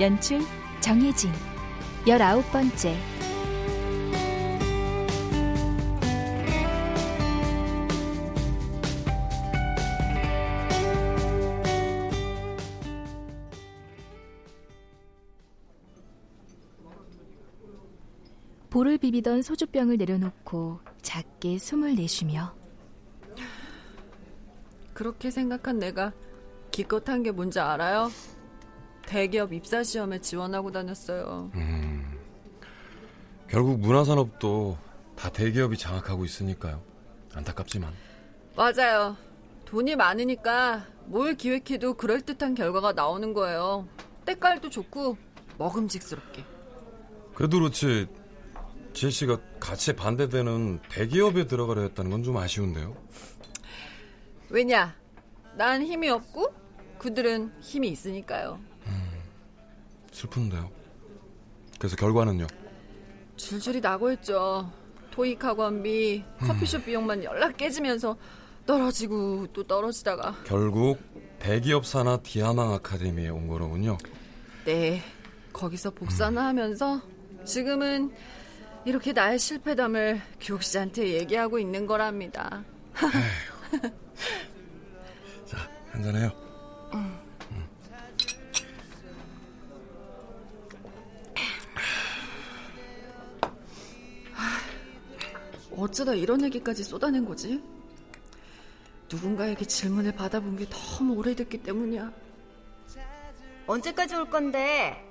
연출 정혜진. 열아홉 번째. 볼을 비비던 소주병을 내려놓고 작게 숨을 내쉬며. 그렇게 생각한 내가 기껏 한 게 뭔지 알아요? 대기업 입사 시험에 지원하고 다녔어요. 음, 결국 문화산업도 다 대기업이 장악하고 있으니까요. 안타깝지만. 맞아요. 돈이 많으니까 뭘 기획해도 그럴듯한 결과가 나오는 거예요. 때깔도 좋고 먹음직스럽게. 그래도 그렇지 지혜 씨가 같이 반대되는 대기업에 들어가려 했다는 건 좀 아쉬운데요. 왜냐? 난 힘이 없고 그들은 힘이 있으니까요. 슬픈데요. 그래서 결과는요? 줄줄이 나고 있죠. 토익 학원비, 커피숍 비용만 연락 깨지면서 떨어지고 또 떨어지다가 결국 대기업 산하 디아망 아카데미에 온 거로군요. 네, 거기서 복사나 하면서 지금은 이렇게 나의 실패담을 규옥 씨한테 얘기하고 있는 거랍니다. 자, 한잔해요. 어쩌다 이런 얘기까지 쏟아낸 거지? 누군가에게 질문을 받아본 게 너무 오래됐기 때문이야. 언제까지 올 건데?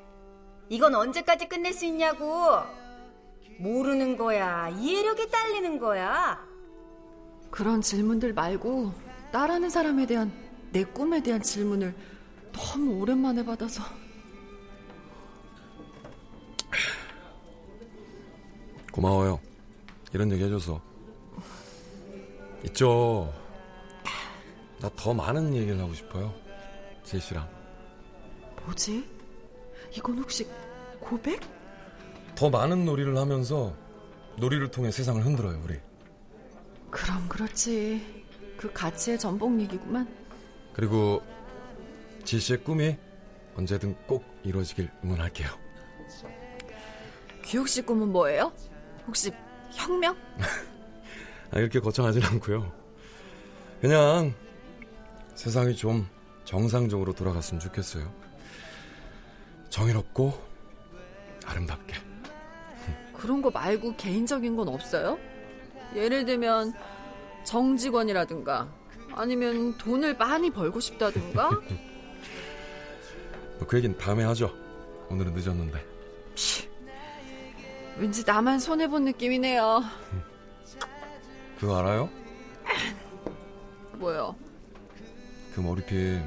이건 언제까지 끝낼 수 있냐고? 모르는 거야. 이해력이 딸리는 거야. 그런 질문들 말고 나라는 사람에 대한 내 꿈에 대한 질문을 너무 오랜만에 받아서 고마워요. 이런 얘기 해줘서. 있죠. 나 더 많은 얘기를 하고 싶어요. 씨랑. 뭐지? 이건 혹시 고백? 더 많은 놀이를 하면서 놀이를 통해 세상을 흔들어요, 우리. 그럼 그렇지. 그 가치의 전복 얘기구만. 그리고 씨의 꿈이 언제든 꼭 이루어지길 응원할게요. 규혁 씨 꿈은 뭐예요? 혹시 혁명? 아, 이렇게 거창하진 않고요. 그냥 세상이 좀 정상적으로 돌아갔으면 좋겠어요. 정의롭고 아름답게. 그런 거 말고 개인적인 건 없어요? 예를 들면 정직원이라든가 아니면 돈을 많이 벌고 싶다든가 뭐그 얘기는 다음에 하죠. 오늘은 늦었는데. 왠지 나만 손해본 느낌이네요. 그거 알아요? 뭐요? 그 머리핀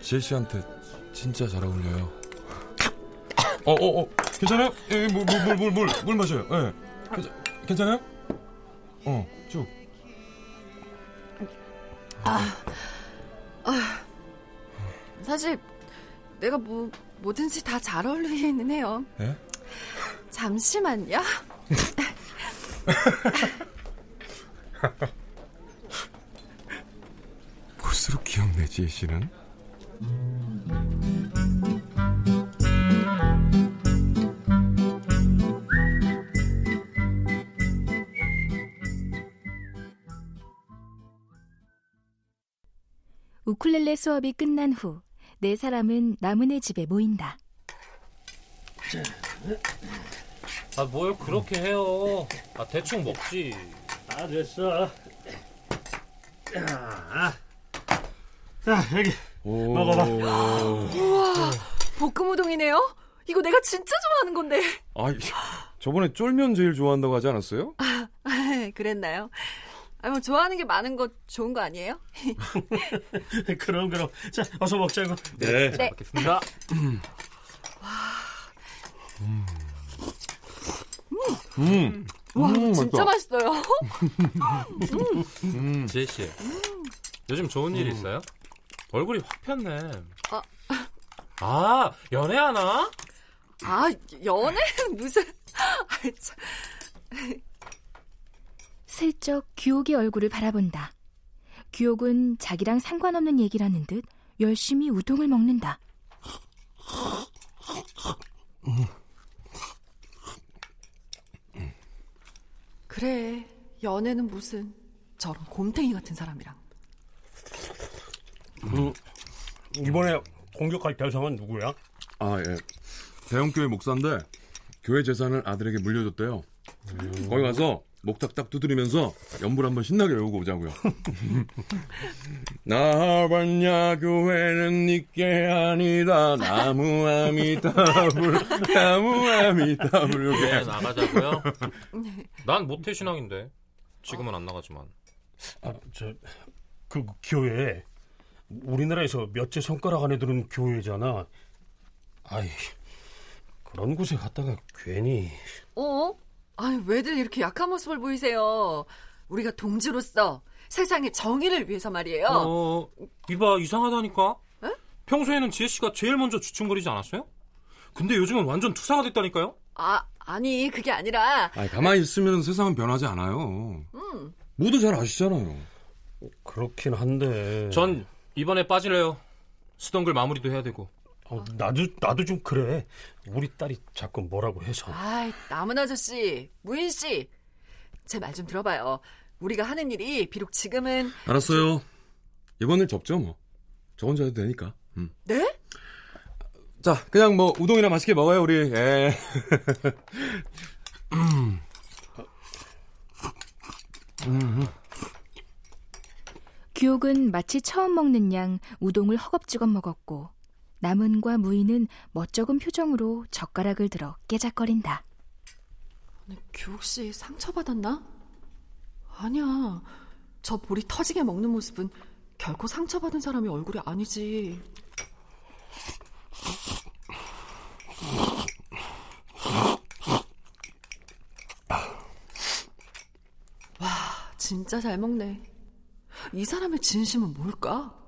씨한테 진짜 잘 어울려요. 어, 어, 어, 괜찮아요? 예, 물, 물, 물, 물, 물, 물 마셔요. 예. 괜찮, 괜찮아요? 어, 쭉. 사실 내가 뭐 뭐든지 다 잘 어울리기는 해요. 예? 잠시만요. 볼수록 귀엽네, 지혜 씨는. 우쿨렐레 수업이 끝난 후 네 사람은 나문의 집에 모인다. 아, 뭘 그렇게 해요. 아, 대충 먹지. 다 됐어. 자, 자 여기 오. 먹어봐. 우와, 볶음 우동이네요. 이거 내가 진짜 좋아하는 건데. 아, 저번에 쫄면 제일 좋아한다고 하지 않았어요? 그랬나요? 아, 뭐 좋아하는 게 많은 거 좋은 거 아니에요? 그럼 그럼. 자 어서 먹자고. 네. 네. 먹겠습니다. 음. 와, 음, 진짜 맛있다. 맛있어요. 음. 지혜 씨, 요즘 좋은 일 있어요? 얼굴이 확 폈네. 아. 아, 연애하나? 아, 연애는 무슨. 아, 참. 슬쩍 규옥의 얼굴을 바라본다. 규옥은 자기랑 상관없는 얘기라는 듯 열심히 우동을 먹는다. 그래, 연애는 무슨. 저런 곰탱이 같은 사람이랑. 그 이번에 공격할 대상은 누구야? 아, 예. 대형교회 목사인데 교회 재산을 아들에게 물려줬대요. 거기 가서 목 딱딱 두드리면서 연불 한번 신나게 외우고 오자고요. 나봤냐 교회는 니께 아니다 나무 아미타불 나무 아미타불 네, 나가자고요. 난 모태 신앙인데. 지금은 안 나가지만. 아, 저, 그 교회 우리나라에서 몇째 손가락 안에 드는 교회잖아. 아이, 그런 곳에 갔다가 괜히 어? 아니, 왜들 이렇게 약한 모습을 보이세요? 우리가 동지로서 세상의 정의를 위해서 말이에요. 어, 이봐, 이상하다니까? 평소에는 지혜 씨가 제일 먼저 주춤거리지 않았어요? 근데 요즘은 완전 투사가 됐다니까요? 아, 아니, 그게 아니라. 아니, 가만히 있으면 세상은 변하지 않아요. 음. 모두 잘 아시잖아요. 그렇긴 한데. 전 이번에 빠질래요. 쓰던 글 마무리도 해야 되고. 어, 나도 나도 좀 그래. 우리 딸이 자꾸 뭐라고 해서. 아이, 남은 아저씨, 무인 씨. 제 말 좀 들어봐요. 우리가 하는 일이 비록 지금은 알았어요. 이번 일 접죠 뭐. 저 혼자 해도 되니까. 음. 네? 자, 그냥 뭐 우동이나 맛있게 먹어요 우리. 예. 규옥은 마치 처음 먹는 양 우동을 허겁지겁 먹었고 남은과 무인은 멋쩍은 표정으로 젓가락을 들어 깨작거린다. 교옥 씨 상처받았나? 아니야. 저 볼이 터지게 먹는 모습은 결코 상처받은 사람의 얼굴이 아니지. 와, 진짜 잘 먹네. 이 사람의 진심은 뭘까?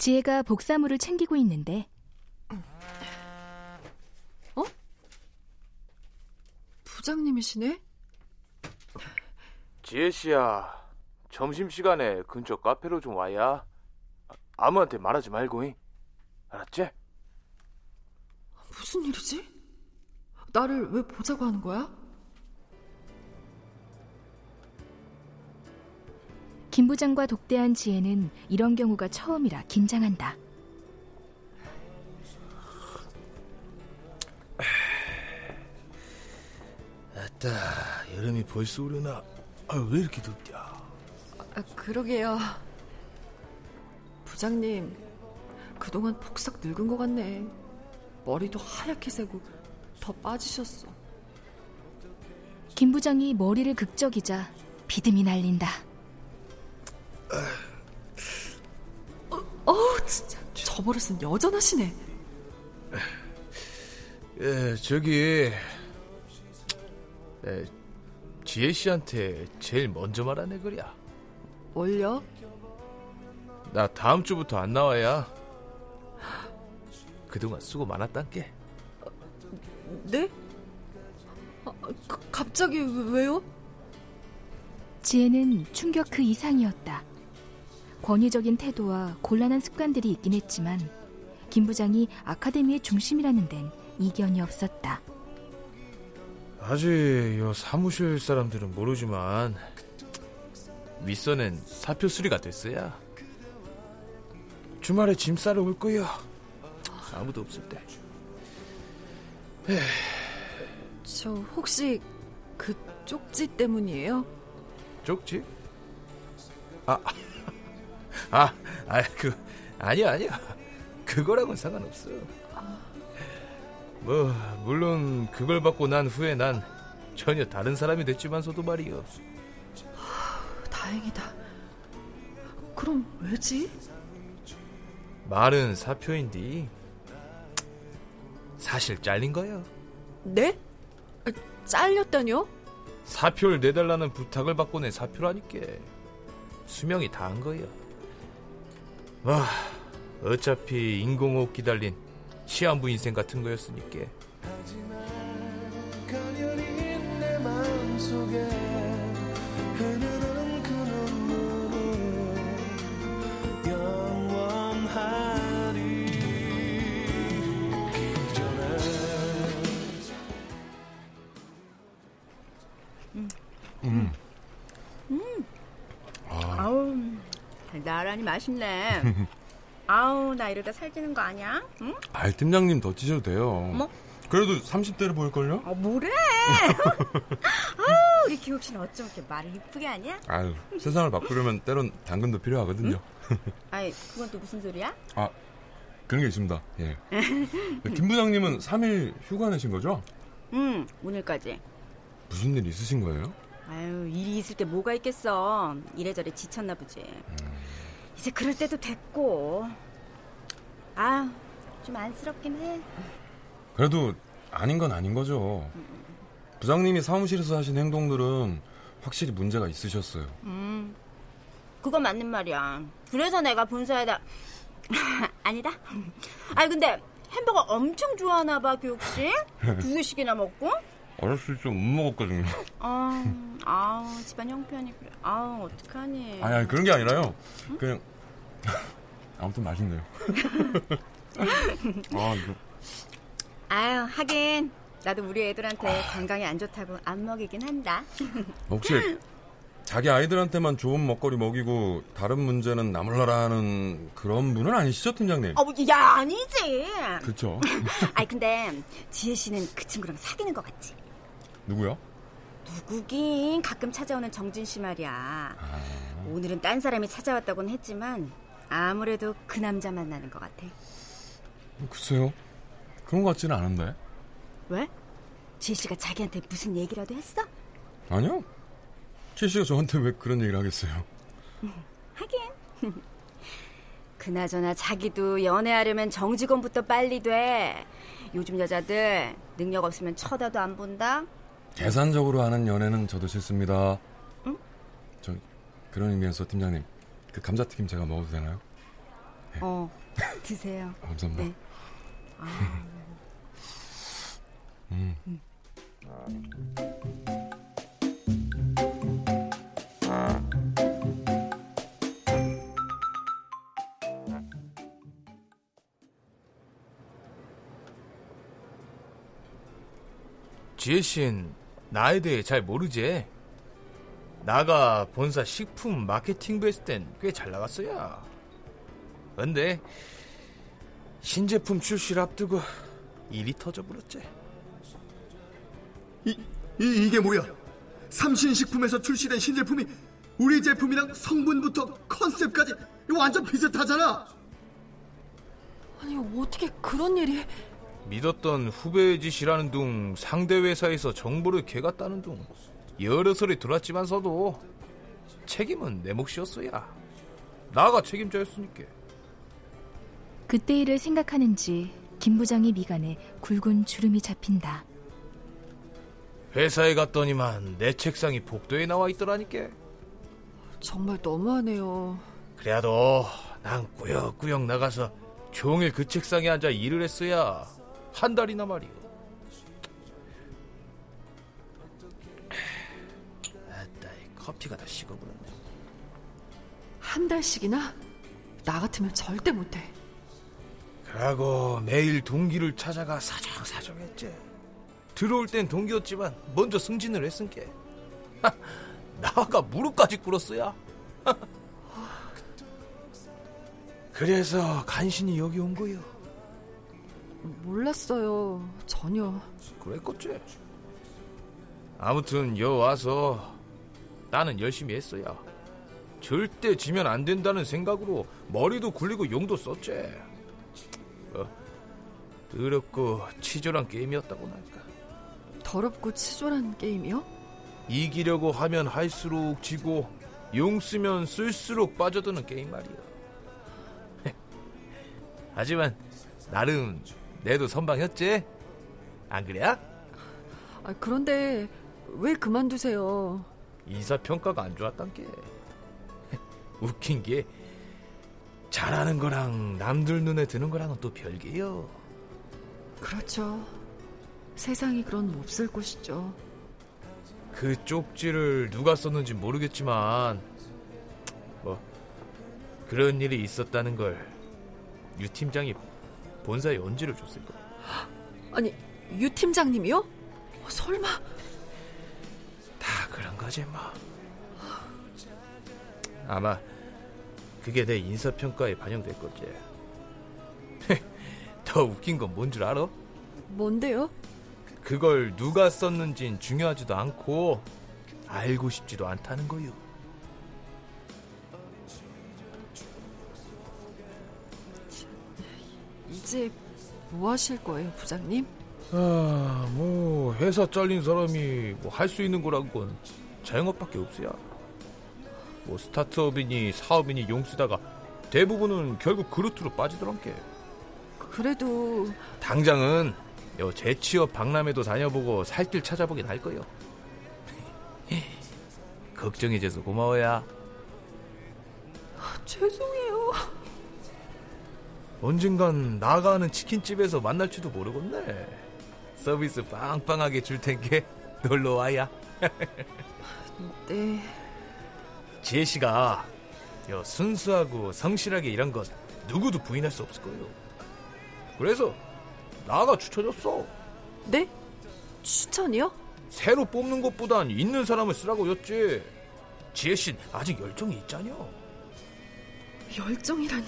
지혜가 복사물을 챙기고 있는데 부장님이시네? 지혜 씨야, 점심 시간에 근처 카페로 좀 와야. 아, 아무한테 말하지 말고, 잉? 알았지? 무슨 일이지? 나를 왜 보자고 하는 거야? 김 부장과 독대한 지혜는 이런 경우가 처음이라 긴장한다. 아따, 여름이 벌써 오려나? 아, 왜 이렇게 덥냐? 아, 그러게요. 부장님, 그동안 폭삭 늙은 것 같네. 머리도 하얗게 새고 더 빠지셨어. 김 부장이 머리를 극적이자 비듬이 날린다. 어 우, 진짜. 저 버릇은 여전하시네. 예, 저기, 에, 지혜 씨한테 제일 먼저 말한 애 그랴. 뭘요? 나 다음 주부터 안 나와야. 그동안 수고 많았단께. 네? 아, 가- 갑자기 왜- 왜요? 지혜는 충격 그 이상이었다. 권위적인 태도와 곤란한 습관들이 있긴 했지만 김 부장이 아카데미의 중심이라는 데는 이견이 없었다. 아직 요 사무실 사람들은 모르지만 윗선엔 사표 수리가 됐어야. 주말에 짐 싸러 올 거야. 아무도 없을 때. 저 혹시 그 쪽지 때문이에요? 쪽지? 아, 아, 아, 그 아니야, 아니야. 그거랑은 상관없어. 뭐 물론 그걸 받고 난 후에 난 전혀 다른 사람이 됐지만서도 말이요. 다행이다. 그럼 왜지? 말은 사표인디 사실 잘린 거예요. 네? 아, 잘렸다뇨? 사표를 내달라는 부탁을 받고 낸 사표라니까 수명이 다 한 거예요. 와 어차피 인공호흡 기달린 시한부 인생 같은 거였으니까. 나란히 맛있네. 아우, 나 이러다 살찌는 거 아니야? 응? 아, 팀장님 더 찌셔도 돼요. 어머. 그래도 30대를 보일걸요? 어, 뭐래? 아우, 우리 기옥 씨는 어쩜 이렇게 말을 이쁘게 하냐? 아유, 세상을 바꾸려면 때론 당근도 필요하거든요. 아이, 그건 또 무슨 소리야? 아, 그런 게 있습니다. 예. 김 부장님은 3일 휴가 내신 거죠? 응, 오늘까지. 무슨 일 있으신 거예요? 아유, 일이 있을 때 뭐가 있겠어. 이래저래 지쳤나 보지. 이제 그럴 때도 됐고. 아, 좀 안쓰럽긴 해. 그래도 아닌 건 아닌 거죠. 부장님이 사무실에서 하신 행동들은 확실히 문제가 있으셨어요. 음, 그건 맞는 말이야. 그래서 내가 본사에다 아니다. 아니 근데 햄버거 엄청 좋아하나 봐, 교육 씨. 두 개씩이나 먹고. 어렸을 때못 먹었거든요. 아, 아, 집안 형편이 그래. 아, 어떡하니. 아니, 아니 그런 게 아니라요. 그냥 아무튼 맛있네요. 아, 이거 아유, 하긴 나도 우리 애들한테 건강에 안 좋다고 안 먹이긴 한다. 혹시 자기 아이들한테만 좋은 먹거리 먹이고 다른 문제는 나몰라라 하는 그런 분은 아니시죠, 팀장님? 어, 야, 아니지. 그렇죠. 아니 근데 지혜 씨는 그 친구랑 사귀는 것 같지? 누구요? 누구긴 가끔 찾아오는 정진 씨 말이야. 오늘은 딴 사람이 찾아왔다고는 했지만 아무래도 그 남자 만나는 것 같아. 글쎄요. 그런 것 같지는 않은데. 왜? 지혜 씨가 자기한테 무슨 얘기라도 했어? 아니요. 최 씨가 저한테 왜 그런 얘기를 하겠어요? 하긴. 그나저나 자기도 연애하려면 정직원부터 빨리 돼. 요즘 여자들 능력 없으면 쳐다도 안 본다. 계산적으로 하는 연애는 저도 싫습니다. 응? 저 그런 의미에서 팀장님 그 감자튀김 제가 먹어도 되나요? 어, 드세요. 아, 감사합니다. 네. 아, 음. 지혜 씨는 나에 대해 잘 모르지? 나가 본사 식품 마케팅부 했을 땐 꽤 잘 나갔어야. 근데 신제품 출시를 앞두고 일이 터져버렸지. 이, 이, 이게 뭐야? 삼신식품에서 출시된 신제품이 우리 제품이랑 성분부터 컨셉까지 완전 비슷하잖아. 아니 어떻게 그런 일이? 믿었던 후배의 짓이라는 둥 상대 회사에서 정보를 개갔다는 둥 여러 소리 들었지만서도 책임은 내 몫이었어야. 나가 책임자였으니까. 그때 일을 생각하는지 김 부장의 미간에 굵은 주름이 잡힌다. 회사에 갔더니만 내 책상이 복도에 나와 있더라니까. 정말 너무하네요. 그래도 난 꾸역꾸역 나가서 종일 그 책상에 앉아 일을 했어야 한 달이나 말이오. 아따, 이 커피가 다 식어버렸네. 한 달씩이나? 나 같으면 절대 못해. 그러고 매일 동기를 찾아가 사정사정했지. 들어올 땐 동기였지만 먼저 승진을 했으니까. 나가 무릎까지 꿇었어야. 그래서 간신히 여기 온 거요. 몰랐어요. 전혀. 그랬겠지. 아무튼 여 와서 나는 열심히 했어야. 절대 지면 안 된다는 생각으로 머리도 굴리고 용도 썼지. 어, 더럽고 치졸한 게임이었다고 할까. 더럽고 치졸한 게임이요? 이기려고 하면 할수록 지고 용 쓰면 쓸수록 빠져드는 게임 말이야. 하지만 나름 내도 선방했지? 안 그래? 아, 그런데 왜 그만두세요? 인사평가가 안 좋았단 게 웃긴 게 잘하는 거랑 남들 눈에 드는 거랑은 또 별개요. 그렇죠. 세상이 그런 몹쓸 곳이죠. 그 쪽지를 누가 썼는지 모르겠지만 뭐 그런 일이 있었다는 걸 유 팀장이 본사에 언지를 줬을 거야. 아니 유 팀장님이요? 설마 다 그런 거지 뭐. 아마 그게 내 인사평가에 반영될 거지. 더 웃긴 건 뭔 줄 알아? 뭔데요? 그걸 누가 썼는진 중요하지도 않고 알고 싶지도 않다는 거요. 이제 뭐 하실 거예요, 부장님? 아, 뭐 회사 잘린 사람이 뭐 할 수 있는 거란 건 자영업밖에 없어야. 뭐 스타트업이니 사업이니 용 쓰다가 대부분은 결국 그루트로 빠지더란게. 그래도 당장은 요 재취업 박람회도 다녀보고 살길 찾아보긴 할 거요. 걱정해줘서 고마워야. 죄송해요. 언젠간 나가는 치킨집에서 만날지도 모르겠네. 서비스 빵빵하게 줄 텐게 놀러 와야. 네. 지혜 씨가 요 순수하고 성실하게 일한 것 누구도 부인할 수 없을 거예요. 그래서 나가 추천했어. 네? 추천이요? 새로 뽑는 것보단 있는 사람을 쓰라고 였지. 지혜 씨 아직 열정이 있잖여. 열정이라니.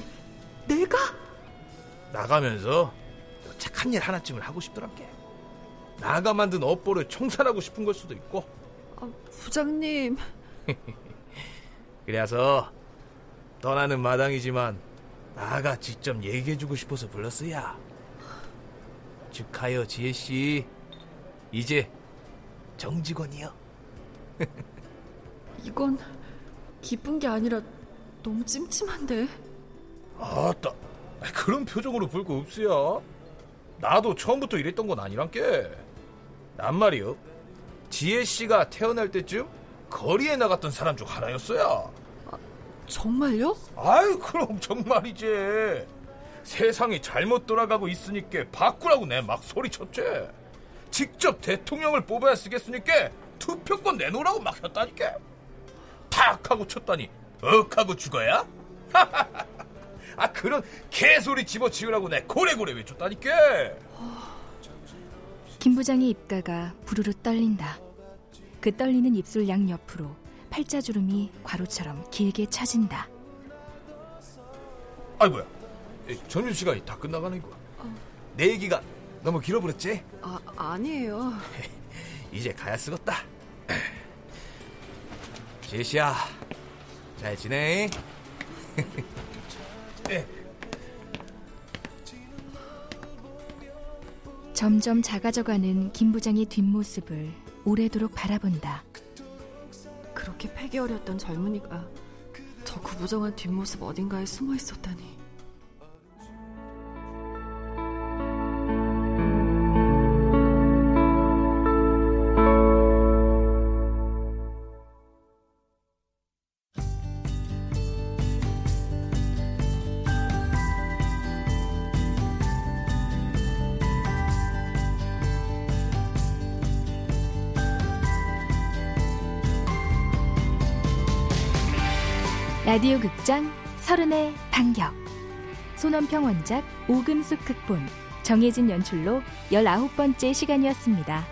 내가? 나가면서 착한 일 하나쯤을 하고 싶더란게. 나가 만든 업보를 청산하고 싶은 걸 수도 있고. 아, 부장님. 그래서 떠나는 마당이지만 나가 직접 얘기해주고 싶어서 불렀어야. 축하요 지혜 씨. 이제 정직원이요. 이건 기쁜 게 아니라 너무 찜찜한데. 아따, 그런 표정으로 볼 거 없어야. 나도 처음부터 이랬던 건 아니란게. 난 말이요. 지혜 씨가 태어날 때쯤 거리에 나갔던 사람 중 하나였어야. 정말요? 아유, 그럼 정말이지. 세상이 잘못 돌아가고 있으니까 바꾸라고 내 막 소리쳤지. 직접 대통령을 뽑아야 쓰겠으니까 투표권 내놓으라고 막 했다니까. 탁 하고 쳤다니 억 하고 죽어야? 아 그런 개소리 집어치우라고 내 고래고래 외쳤다니까. 김 부장의 입가가 부르르 떨린다. 그 떨리는 입술 양 옆으로 팔자주름이 과로처럼 길게 처진다. 아이 뭐야? 점심 시간이 다 끝나가는 거야. 내 얘기가 너무 길어버렸지? 아, 아니에요. 이제 가야 쓰겄다. 제시야, 잘 지내? 네. 점점 작아져가는 김 부장의 뒷모습을 오래도록 바라본다. 그렇게 패기 어렸던 젊은이가 저 구부정한 뒷모습 어딘가에 숨어 있었다니. 라디오 극장 서른의 반격 손원평 원작 오금숙 극본 정혜진 연출로 열아홉 번째 시간이었습니다.